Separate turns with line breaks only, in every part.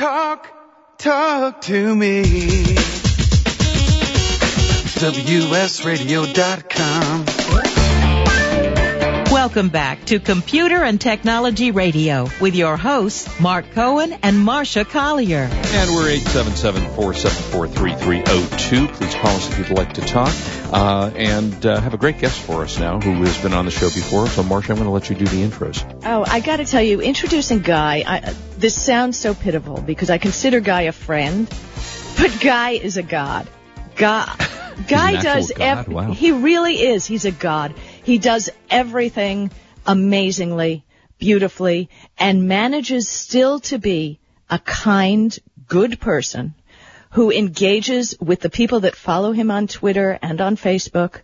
Talk, talk to me. WSRadio.com.
Welcome back to Computer and Technology Radio with your hosts, Mark Cohen and Marsha Collier.
And we're 877-474-3302. Please call us if you'd like to talk. Uh, and uh, have a great guest for us now who has been on the show before. So, Marsha, I'm going to let you do the intros.
Oh, I got to tell you, introducing Guy, I, this sounds so pitiful because I consider Guy a friend, but Guy is a god. Guy, Guy does
god?
ev-
Wow.
he really is. He's a god. He does everything amazingly, beautifully, and manages still to be a kind, good person who engages with the people that follow him on Twitter and on Facebook.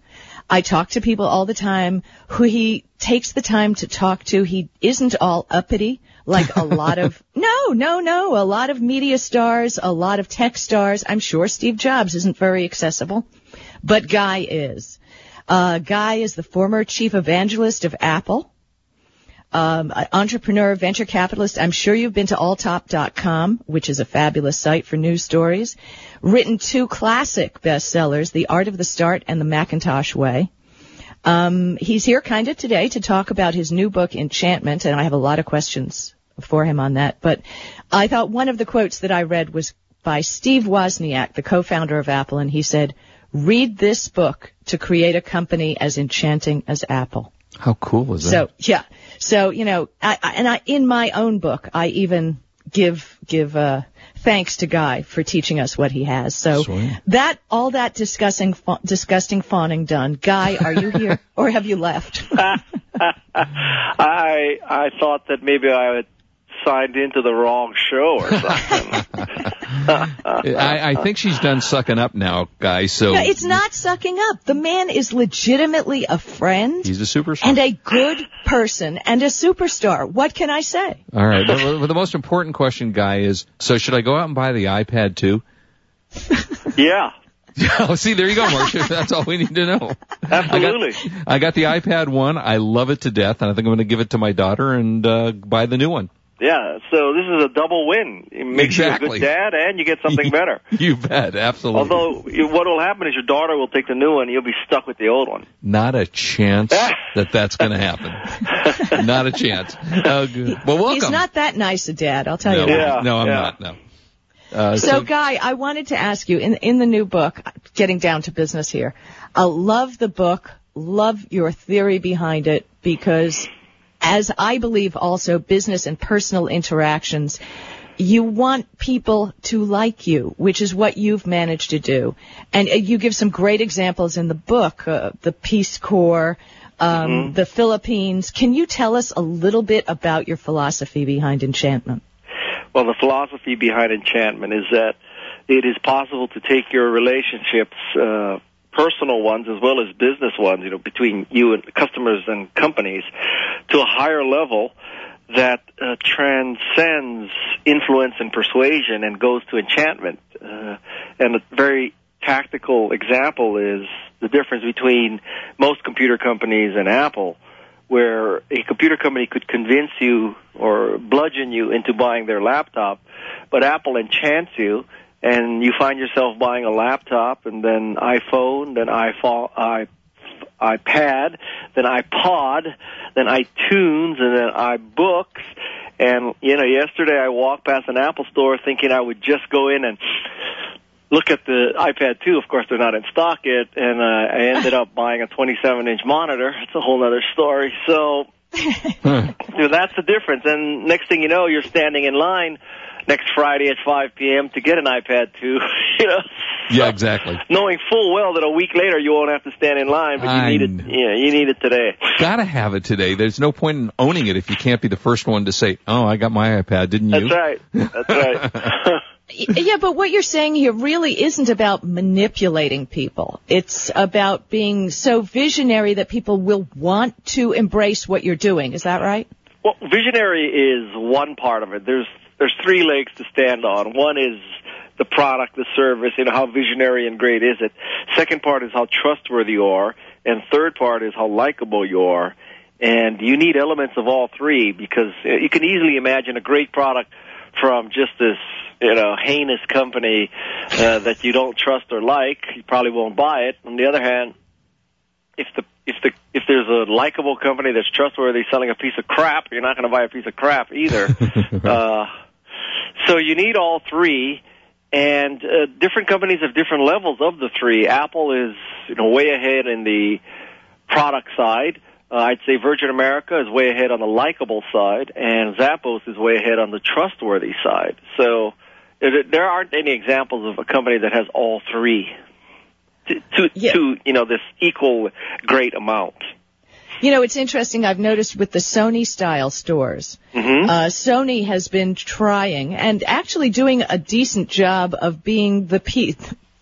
I talk to people all the time who he takes the time to talk to. He isn't all uppity like a lot of, no, no, no, a lot of media stars, a lot of tech stars. I'm sure Steve Jobs isn't very accessible, but Guy is. Uh, Guy is the former chief evangelist of Apple um, entrepreneur, venture capitalist. I'm sure you've been to alltop.com, which is a fabulous site for news stories. Written two classic bestsellers, The Art of the Start and The Macintosh Way. Um, he's here kind of today to talk about his new book, Enchantment, and I have a lot of questions for him on that. But I thought one of the quotes that I read was by Steve Wozniak, the co-founder of Apple, and he said, read this book to create a company as enchanting as Apple.
How cool is that?
So yeah, so you know, I, I, and I in my own book, I even give give uh, thanks to Guy for teaching us what he has. So
Sweet.
that all that discussing fa- disgusting fawning done. Guy, are you here or have you left?
I I thought that maybe I had signed into the wrong show or something.
I, I think she's done sucking up now, guys. So
no, it's not sucking up. The man is legitimately a friend
he's a superstar.
and a good person and a superstar. What can I say?
All right. Well, well, the most important question, guy, is so should I go out and buy the iPad 2?
yeah,
oh, see, there you go, Marsha. That's all we need to know.
absolutely.
I got, I got the iPad one. I love it to death, and I think I'm going to give it to my daughter and uh, buy the new one.
Yeah, so this is a double win. It makes you a good dad, and you get something better.
You bet, absolutely.
Although, what will happen is your daughter will take the new one, and you'll be stuck with the old one.
Not a chance that that's going to happen. not a chance. Oh, good. Well, welcome.
He's not that nice a dad, I'll tell
no,
you that.
Yeah,
no, I'm
yeah.
not. No. Uh,
So, Guy, I wanted to ask you in in the new book, getting down to business here. I love the book, love your theory behind it because, as I believe, also business and personal interactions. You want people to like you, which is what you've managed to do. And uh, you give some great examples in the book, uh, the Peace Corps, um, the Philippines. Can you tell us a little bit about your philosophy behind enchantment?
Well, the philosophy behind enchantment is that it is possible to take your relationships, uh, personal ones as well as business ones, you know, between you and customers and companies, to a higher level that uh, transcends influence and persuasion and goes to enchantment. Uh, and a very tactical example is the difference between most computer companies and Apple where a computer company could convince you or bludgeon you into buying their laptop, but Apple enchants you and you find yourself buying a laptop and then iPhone, then iPhone, i iPad, then iPod, then iTunes, and then iBooks. And you know, yesterday I walked past an Apple store thinking I would just go in and look at the iPad 2. Of course, they're not in stock yet, and uh, I ended up buying a 27-inch monitor. It's a whole other story. So, know, that's the difference. And next thing you know, you're standing in line next Friday at 5 p.m. to get an iPad 2. you know,
yeah, exactly.
knowing full well that a week later you won't have to stand in line, but you
I
need it.
know.
Yeah, you need it today.
Gotta have it today. There's no point in owning it if you can't be the first one to say, "Oh, I got my iPad, didn't you?"
That's right. That's right.
Yeah, but what you're saying here really isn't about manipulating people. It's about being so visionary that people will want to embrace what you're doing. Is that right?
Well, visionary is one part of it. There's there's three legs to stand on. One is the product, the service, you know, how visionary and great is it. Second part is how trustworthy you are, and third part is how likable you are. And you need elements of all three because uh, you can easily imagine a great product from just this you know heinous company uh, that you don't trust or like, you probably won't buy it. On the other hand, if the if the if there's a likable company that's trustworthy selling a piece of crap, you're not going to buy a piece of crap either. uh, so you need all three, and uh, different companies have different levels of the three. Apple is you know way ahead in the product side. Uh, I'd say Virgin America is way ahead on the likable side, and Zappos is way ahead on the trustworthy side. So there aren't any examples of a company that has all three to to,
Yeah.
to you know this equal great amount.
You know, it's interesting. I've noticed with the Sony style stores,
Mm-hmm.
uh, Sony has been trying and actually doing a decent job of being the P-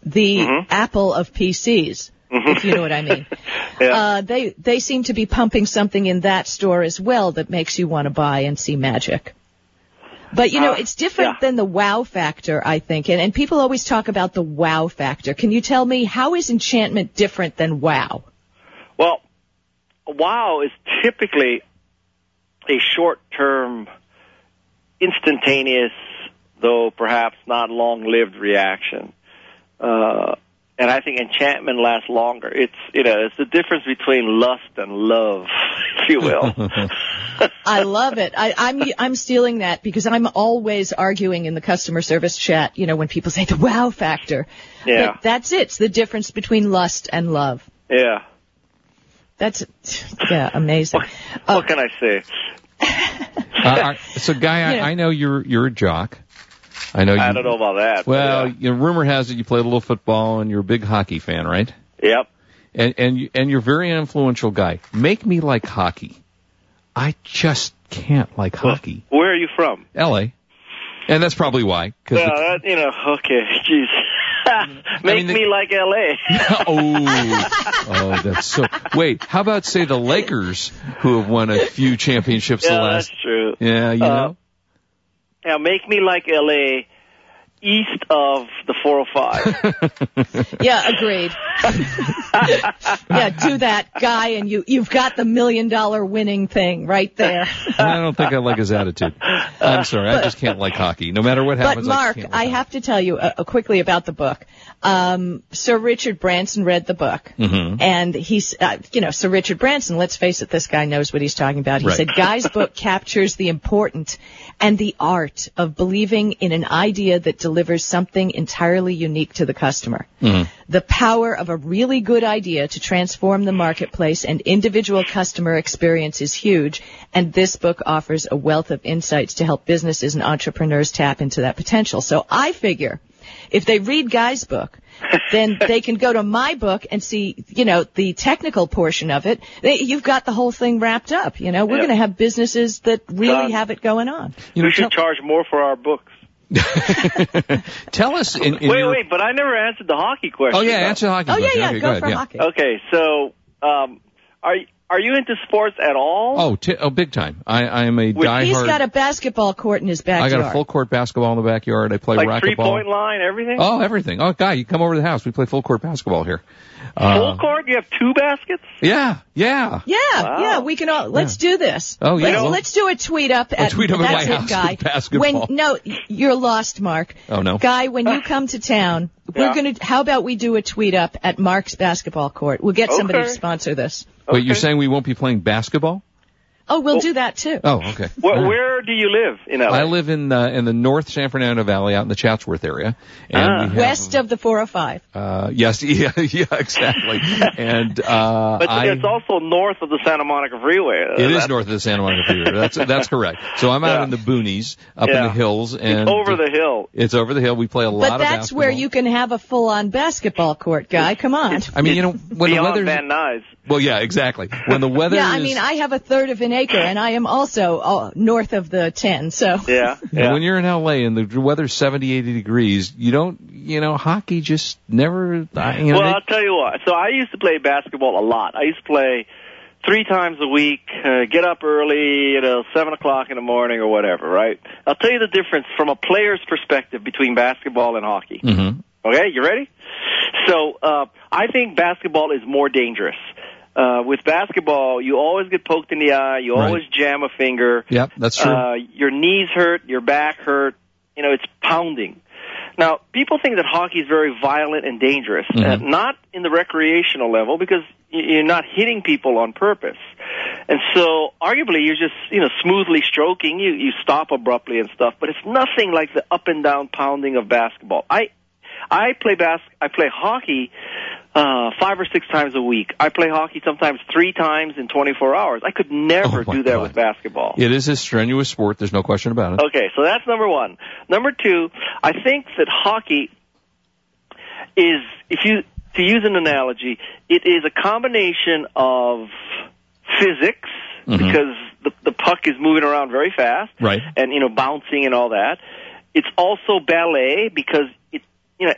the
Mm-hmm.
Apple of PCs. If you know what I mean.
Yeah.
Uh, they they seem to be pumping something in that store as well that makes you want to buy and see magic. But you know,
Uh,
it's different
yeah.
than the wow factor, I think. And, and people always talk about the wow factor. Can you tell me how is enchantment different than wow?
Well, wow is typically a short-term, instantaneous, though perhaps not long-lived reaction. Uh, and I think enchantment lasts longer. It's you know it's the difference between lust and love, if you will.
I love it. I, I'm I'm stealing that because I'm always arguing in the customer service chat. You know, when people say the wow factor,
Yeah.
But that's it. It's the difference between lust and love.
yeah.
That's yeah, amazing. Uh,
What can I say?
Uh, so, Guy,
Yeah.
I, I know you're you're a jock. I know you.
I don't know about that.
Well,
yeah.
you know, rumor has it you played a little football and you're a big hockey fan, right?
yep.
And and you, and you're a very influential guy. Make me like hockey. I just can't like hockey.
Where are you from?
L.A. And that's probably why. Cause
Yeah,
the-
that, you know. Okay, jeez. Make
mean, the-
me like L.A.
oh, oh, that's so. Wait, how about say the Lakers, who have won a few championships the
yeah,
last?
that's true.
Yeah, you
Uh,
know.
Now, make me like L.A. east of the 405.
yeah, agreed. yeah, do that guy, and you you've got the million dollar winning thing right there.
I don't think I like his attitude. I'm sorry, I just can't like hockey. No matter what happens.
But
happens.
Mark,
I, can't
I have to tell you uh, uh, quickly about the book. Um, Sir Richard Branson read the book,
Mm-hmm.
and he's, uh, you know, Sir Richard Branson. Let's face it, this guy knows what he's talking about. He
Right.
said, "Guy's book captures the important and the art of believing in an idea that delivers something entirely unique to the customer.
Mm-hmm.
The power of a really good idea to transform the marketplace and individual customer experience is huge, and this book offers a wealth of insights to help businesses and entrepreneurs tap into that potential. So I figure if they read Guy's book, then they can go to my book and see, you know, the technical portion of it. They, you've got the whole thing wrapped up. You know, we're
Yeah.
going to have businesses that really
Done.
have it going on.
You know,
we should
tell,
charge more for our books.
tell us in, in
wait,
your.
wait, but I never answered the hockey question.
Oh yeah,
though.
answer the hockey.
Oh yeah,
question.
yeah,
Okay,
go,
ahead,
for
yeah.
hockey.
Okay, so um, are are you into sports at all?
Oh, t- oh, big time. I, I am a
Wait,
diehard.
He's got a basketball court in his backyard.
I got a full court basketball in the backyard. I play
like three
racquetball.
point line, everything.
Oh, everything. Oh, guy, you come over to the house. We play full court basketball here. Uh,
Full court? You have two baskets?
Yeah, yeah.
Yeah,
Wow.
yeah, we can all, let's do this.
Oh, yeah,
Let's,
well-
let's do a tweet up at,
tweet up at
that's
my
it,
house
Guy.
with basketball.
When, no, you're lost, Mark.
Oh, no.
Guy, when you come to town, we're
Yeah.
gonna, how about we do a tweet up at Mark's basketball court? We'll get somebody to sponsor this.
Wait, you're saying we won't be playing basketball?
Oh, we'll do that too.
Oh, okay.
Where,
All right.
where do you live in LA?
I live in uh, in the North San Fernando Valley, out in the Chatsworth area, and
Ah.
we have,
West of the 405.
Uh, yes, yeah, yeah, exactly. and uh,
but
I,
it's also north of the Santa Monica Freeway.
it is
That's-
north of the Santa Monica Freeway. That's that's correct. So I'm out
Yeah.
in the boonies, up in the hills, and
It's over the hill.
It's over the hill. We play a lot
But
of
that's
basketball.
where you can have a full-on basketball court, Guy. Come on.
I mean, you know, when the
weather's
weather.
Van Nuys.
Well, yeah, exactly. When the weather
Yeah, I
is,
mean, I have a third of an acre, and I am also uh, north of the 10, so.
Yeah.
And
yeah.
when you're in LA and the weather's 70, 80 degrees, you don't, you know, hockey just never, I- you know,
well,
they-
I'll tell you what. So I used to play basketball a lot. I used to play three times a week, uh, get up early, you know, seven o'clock in the morning or whatever, right? I'll tell you the difference from a player's perspective between basketball and hockey.
Mhm.
Okay, you ready? So uh, I think basketball is more dangerous. Uh, with basketball, you always get poked in the eye. You
Right.
always jam a finger.
Yep, that's true.
Uh, your knees hurt, your back hurt. You know, it's pounding. Now, people think that hockey is very violent and dangerous, uh,
Mhm.
not in the recreational level because you're not hitting people on purpose. And so, arguably, you're just, you know, smoothly stroking. You, you stop abruptly and stuff, but it's nothing like the up and down pounding of basketball. I, I play bas- I play hockey, uh, five or six times a week. I play hockey sometimes three times in 24 hours. I could never
Oh,
do that
God.
with basketball.
It is a strenuous sport. There's no question about it.
Okay, so that's number one. Number two, I think that hockey is, if you, to use an analogy, it is a combination of physics,
Mhm.
because the, the puck is moving around very fast,
Right.
and, you know, bouncing and all that. It's also ballet, because it, you know,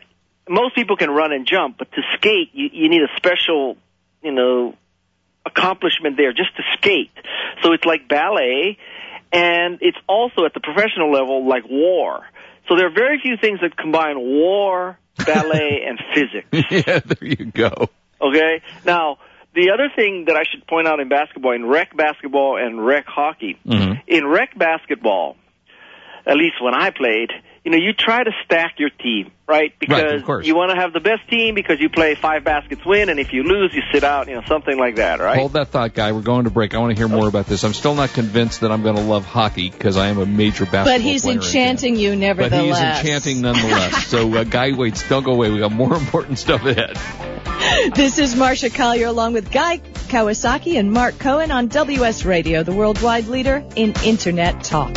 most people can run and jump, but to skate, you, you need a special, you know, accomplishment there just to skate. So it's like ballet, and it's also at the professional level like war. So there are very few things that combine war, ballet, and physics.
yeah, there you go.
Okay? Now, the other thing that I should point out in basketball, in rec basketball and rec hockey,
Mhm.
in rec basketball, at least when I played, you know, you try to stack your team, right? Because
course.
you want to have the best team because you play five baskets win, and if you lose, you sit out, you know, something like that, right?
Hold that thought, guy. We're going to break. I want to hear more about this. I'm still not convinced that I'm going to love hockey because I am a major basketball
But he's
player in
enchanting you
Canada.
nevertheless.
But he's enchanting nonetheless. so, uh, guy, waits. Don't go away. We got more important stuff ahead.
This is Marsha Collier along with Guy Kawasaki and Mark Cohen on WS Radio, the worldwide leader in Internet talk.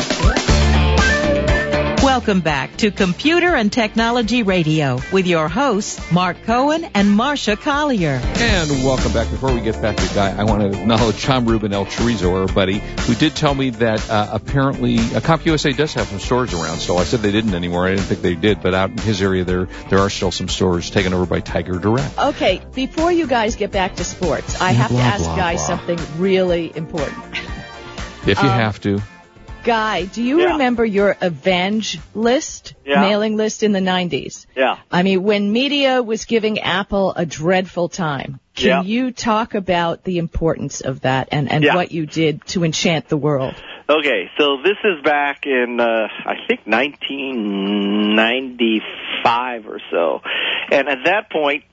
Welcome back to Computer and Technology Radio with your hosts, Mark Cohen and Marsha Collier.
And welcome back. Before we get back to Guy, I want to acknowledge Tom Rubin El Chorizo, our buddy, who did tell me that uh, apparently uh, CompUSA does have some stores around So I said they didn't anymore. I didn't think they did, but out in his area there there are still some stores taken over by Tiger Direct.
Okay, before you guys get back to sports, I have
Blah,
to ask
blah,
Guy
blah.
something really important.
If you
Um,
have to.
Guy, do you
Yeah.
remember your Avenge list,
Yeah.
mailing list in the 90s?
Yeah.
I mean, when media was giving Apple a dreadful time, can
Yeah.
you talk about the importance of that and, and what you did to enchant the world?
Okay, so this is back in uh, I think 1995 or so, and at that point,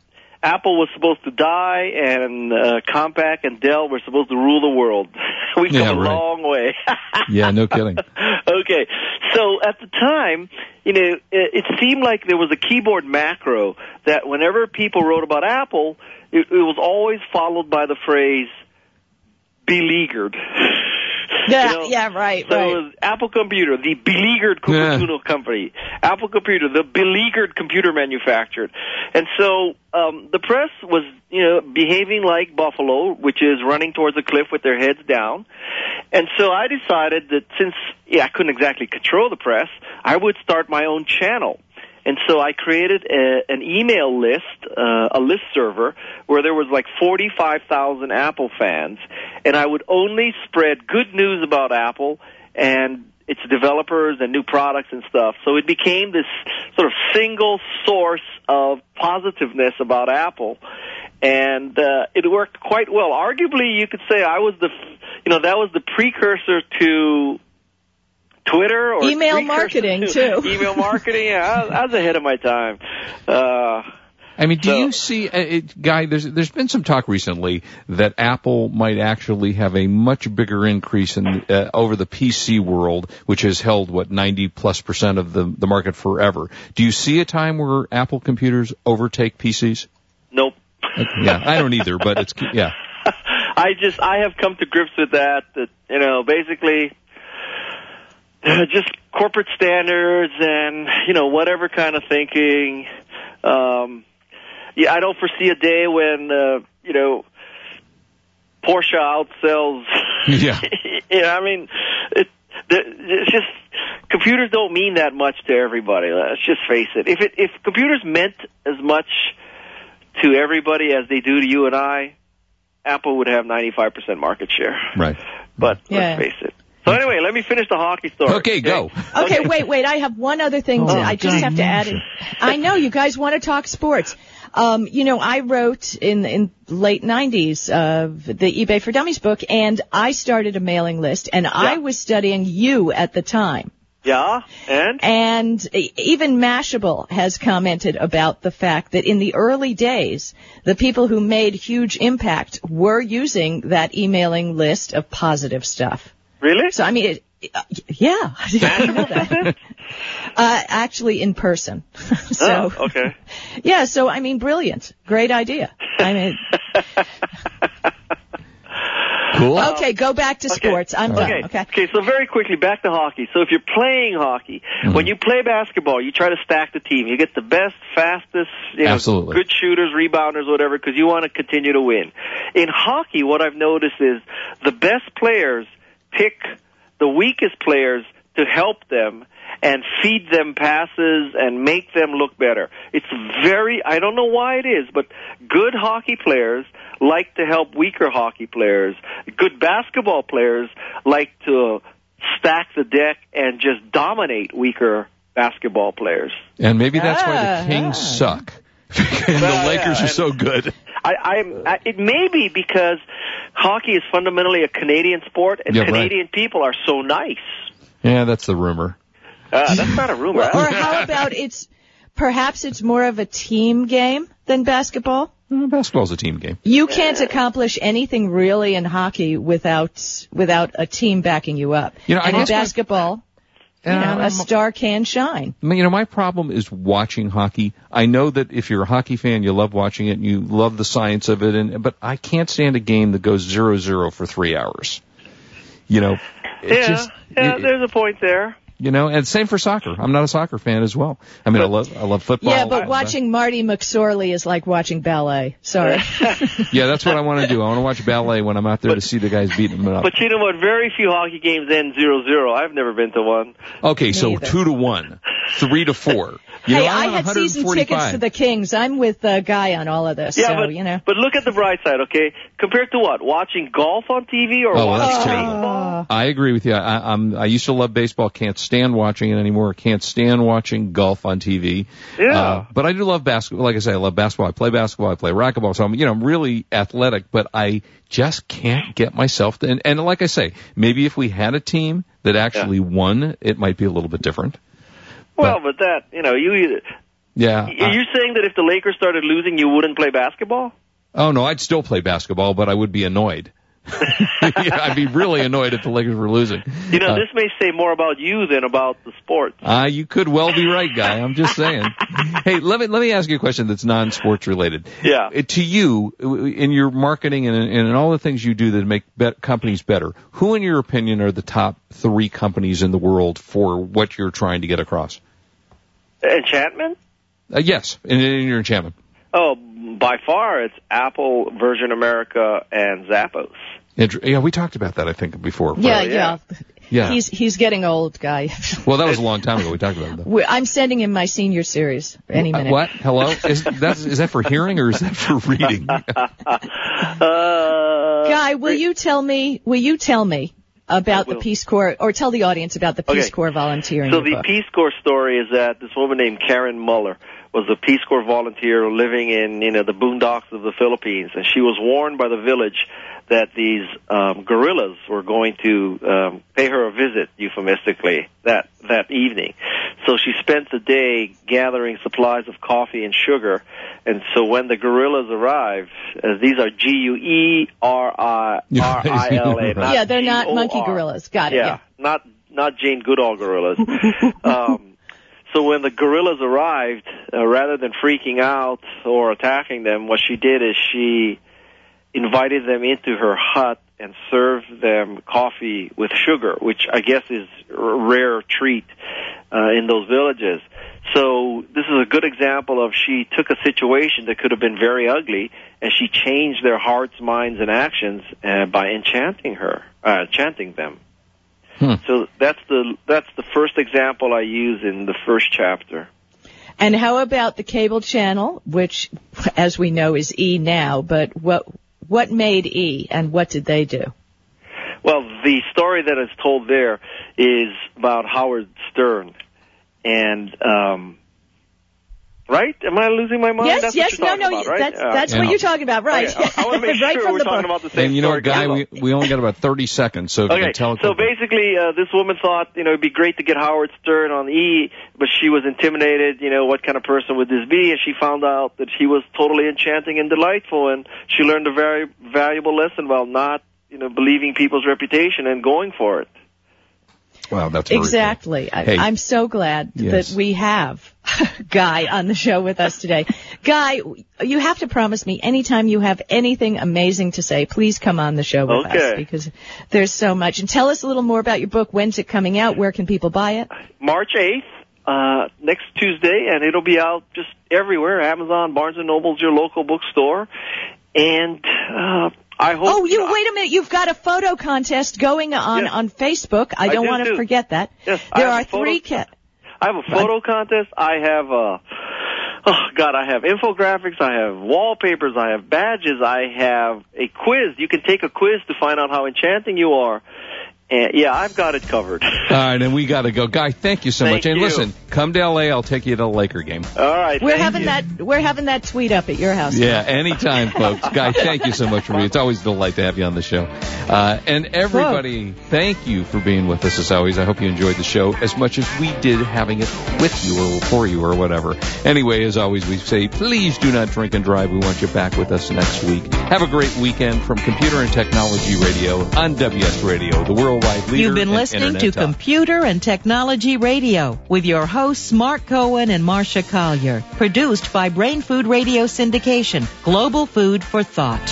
Apple was supposed to die, and uh, Compaq and Dell were supposed to rule the world. We've
Yeah,
come a
right.
long way.
Yeah, no kidding.
okay, so at the time, you know, it, it seemed like there was a keyboard macro that whenever people wrote about Apple, it, it was always followed by the phrase "beleaguered."
Yeah,
You know,
yeah, right,
so
right.
it was Apple Computer, the beleaguered Cupertino company. Apple Computer, the beleaguered computer manufacturer. And so um, the press was, you know, behaving like Buffalo, which is running towards a cliff with their heads down. And so I decided that since yeah, I couldn't exactly control the press, I would start my own channel. And so I created a, an email list, uh, a list server, where there was like 45,000 Apple fans, and I would only spread good news about Apple and its developers and new products and stuff. So it became this sort of single source of positiveness about Apple, and uh, it worked quite well. Arguably, you could say I was the, you know, that was the precursor to Twitter or
Email marketing,
to-
too.
Email marketing, yeah, I, was- I was ahead of my time. Uh,
I mean, do
So-
you see, uh, it, Guy? There's there's been some talk recently that Apple might actually have a much bigger increase in uh, over the PC world, which has held what 90 plus percent of the the market forever. Do you see a time where Apple computers overtake PCs?
nope.
Yeah, I don't either, but it's yeah.
I just I have come to grips with that. That you know, basically, uh, just corporate standards and you know whatever kind of thinking. Um, yeah, I don't foresee a day when uh, you know Porsche outsells.
Yeah.
you know, I mean, it, it's just computers don't mean that much to everybody. Let's just face it. If it if computers meant as much to everybody as they do to you and I, Apple would have 95% market share.
Right.
But
Yeah.
let's face it. So anyway, let me finish the hockey story.
Okay, go.
Okay, wait, wait. I have one other thing. To,
Oh,
I just
God,
have to add
Marsha.
it. I know you guys want to talk sports. Um, you know, I wrote in in late '90s uh, the eBay for Dummies book, and I started a mailing list, and I was studying you at the time.
Yeah, and
And even Mashable has commented about the fact that in the early days, the people who made huge impact were using that emailing list of positive stuff.
Really?
So I mean, it, uh, yeah, didn't know that. Uh, actually, in person. so
oh, okay.
yeah, so I mean, brilliant, great idea. I mean,
Cool.
okay, go back to
Okay.
sports. I'm done.
Okay.
Okay.
Okay. So very quickly, back to hockey. So if you're playing hockey,
Mm-hmm.
when you play basketball, you try to stack the team. You get the best, fastest, you know,
Absolutely.
good shooters, rebounders, whatever, because you want to continue to win. In hockey, what I've noticed is the best players pick the weakest players to help them and feed them passes and make them look better. It's very, I don't know why it is, but good hockey players like to help weaker hockey players. Good basketball players like to stack the deck and just dominate weaker basketball players.
And maybe that's why the Kings
ah.
suck. and
Well,
the Lakers
yeah,
are so good.
I, I'm, I, it may be because hockey is fundamentally a Canadian sport, and
Yeah, right.
Canadian people are so nice.
Yeah, that's the rumor.
Uh, that's not a rumor.
Or how about it's perhaps it's more of a team game than basketball?
Uh, basketball's a team game.
You can't accomplish anything really in hockey without without a team backing you up.
You know, I
and in
guess my-
basketball, you
And
know,
I'm-
a star can shine.
I mean, You know, my problem is watching hockey. I know that if you're a hockey fan, you love watching it and you love the science of it, and but I can't stand a game that goes zero zero for three hours. You know, it
yeah,
just,
yeah.
it-
there's a point there.
You know, and same for soccer. I'm not a soccer fan as well. I mean, I love I love football.
Yeah, but
I-
watching Marty McSorley is like watching ballet. Sorry.
yeah, that's what I want to do. I want to watch ballet when I'm out there to see the guys beating them up.
But you know what? Very few hockey games end zero zero. I've never been to one.
Okay, so
Neither.
two to one, three to four. You
hey,
know,
I
I'm
had season tickets to the Kings. I'm with uh, Guy on all of this,
Yeah,
so
but
you know.
but look at the bright side, okay? Compared to what? Watching golf on TV or
Oh,
watching
that's terrible.
baseball?
I agree with you. I, I'm, I used to love baseball. Can't stand watching it anymore. Can't stand watching golf on TV.
Yeah.
Uh, but I do love basketball. Like I say, I love basketball. I play basketball. I play racquetball. So I'm, you know, I'm really athletic, but I just can't get myself to, and, and like I say, maybe if we had a team that actually won, it might be a little bit different.
Well, but that you know, you
Yeah. I-
you're saying that if the Lakers started losing, you wouldn't play basketball?
oh no, I'd still play basketball, but I would be annoyed. I'd be really annoyed if the Lakers were losing.
You know,
Uh,
this may say more about you than about the sport.
Ah, you could well be right, guy. I'm just saying. hey, let me let me ask you a question that's non-sports related.
Yeah.
Uh, To you, in your marketing and in, and in all the things you do that make bet companies better, who, in your opinion, are the top three companies in the world for what you're trying to get across?
Enchantment?
Uh, yes, in, in your enchantment.
Oh, by far, it's Apple, Virgin America, and Zappos.
Int- Yeah, we talked about that, I think, before.
yeah,
yeah.
yeah,
Yeah.
He's he's getting old, Guy.
Well, that was a long time ago. We talked about that.
I'm sending him my senior series any
Uh,
minute.
what? Hello? Is that, is that for hearing or is that for reading?
Uh,
Guy, will you tell me? Will you tell me about the. Peace Corps, or tell the audience about the Peace
Okay.
Corps volunteer in
So the
book?
Peace Corps story is that this woman named Karen Muller was a Peace Corps volunteer living in you know the boondocks of the Philippines, and she was warned by the village that these um, guerrillas were going to um, pay her a visit, euphemistically, that that evening. So she spent the day gathering supplies of coffee and sugar, and so when the guerrillas arrived, uh, these are G U E R I R I L A.
yeah, they're not monkey gorillas. Got it.
Yeah,
Yeah.
not not Jane Goodall gorillas. um, so when the gorillas arrived, uh, rather than freaking out or attacking them, what she did is she invited them into her hut and served them coffee with sugar, which I guess is a rare treat uh, in those villages. So this is a good example of she took a situation that could have been very ugly and she changed their hearts, minds, and actions uh, by enchanting her, uh, enchanting them.
Hmm.
So that's the that's the first example I use in the first chapter.
And how about the cable channel, which, as we know, is E now? But what what made E, and what did they do?
Well, the story that is told there is about Howard Stern, and um, right? Am I losing my mind?
yes,
that's
yes, no, no,
about, right?
that's that's
Yeah.
what you're talking about, right?
Okay, I, I want to make
right
sure we're talking
book.
about the same
And you know
story.
what, Guy? We, we only got about 30 seconds, so if you
Okay,
can tell it
so
quickly.
basically, uh, this woman thought, you know, it'd be great to get Howard Stern on E, but she was intimidated, you know, what kind of person would this be? And she found out that he was totally enchanting and delightful, and she learned a very valuable lesson while not, you know, believing people's reputation and going for it.
Wow, that's very cool.
Exactly. I,
Hey.
I'm so glad
Yes.
that we have Guy on the show with us today. Guy, you have to promise me anytime you have anything amazing to say, please come on the show with us because there's so much. And tell us a little more about your book. When's it coming out? Where can people buy it?
March 8th, uh, next Tuesday, and it'll be out just everywhere, Amazon, Barnes & Noble's your local bookstore. And, uh, I hope...
Oh, you wait a minute. You've got a photo contest going on
Yes.
on Facebook. I
I
don't
do,
want to forget that.
Yes, I
there are three. Ca-
I have a photo contest. I have uh oh god, I have infographics, I have wallpapers, I have badges, I have a quiz. You can take a quiz to find out how enchanting you are. And yeah, I've got it covered.
All right, and we got to go. Guy, thank you so
Thank
much. And
you.
listen, come to LA. I'll take you to the Laker game.
All right.
we're
thank
having
you.
that. We're having that tweet up at your house.
Yeah, anytime, folks. Guy, thank you so much for being. It's always a delight to have you on the show. Uh, and everybody, thank you for being with us as always. I hope you enjoyed the show as much as we did having it with you or for you or whatever. Anyway, as always, we say please do not drink and drive. We want you back with us next week. Have a great weekend from Computer and Technology Radio on WS Radio, the world worldwide leader
You've been
in
listening to
talk.
Computer and Technology Radio with your hosts Mark Cohen and Marsha Collier. Produced by Brain Food Radio Syndication, global food for thought.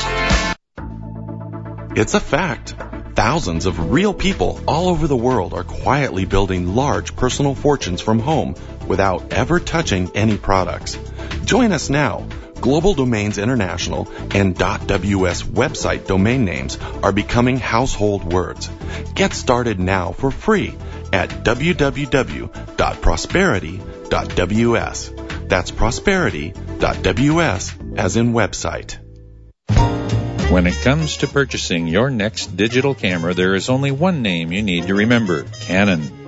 It's a fact. Thousands of real people all over the world are quietly building large personal fortunes from home without ever touching any products. Join us now. Global Domains International and .ws website domain names are becoming household words. Get started now for free at www.prosperity.ws. That's prosperity.ws as in website.
When it comes to purchasing your next digital camera, there is only one name you need to remember Canon.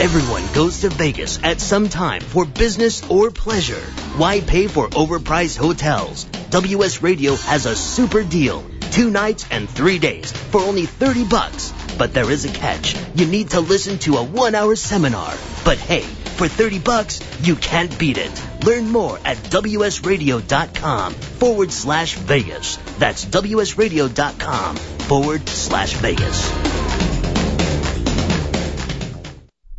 Everyone goes to Vegas at some time for business or pleasure. Why pay for overpriced hotels? WS Radio has a super deal. Two nights and three days for only 30 bucks. But there is a catch. You need to listen to a one hour seminar. But hey, for 30 bucks, you can't beat it. Learn more at wsradio.com forward slash Vegas. That's wsradio.com forward slash Vegas.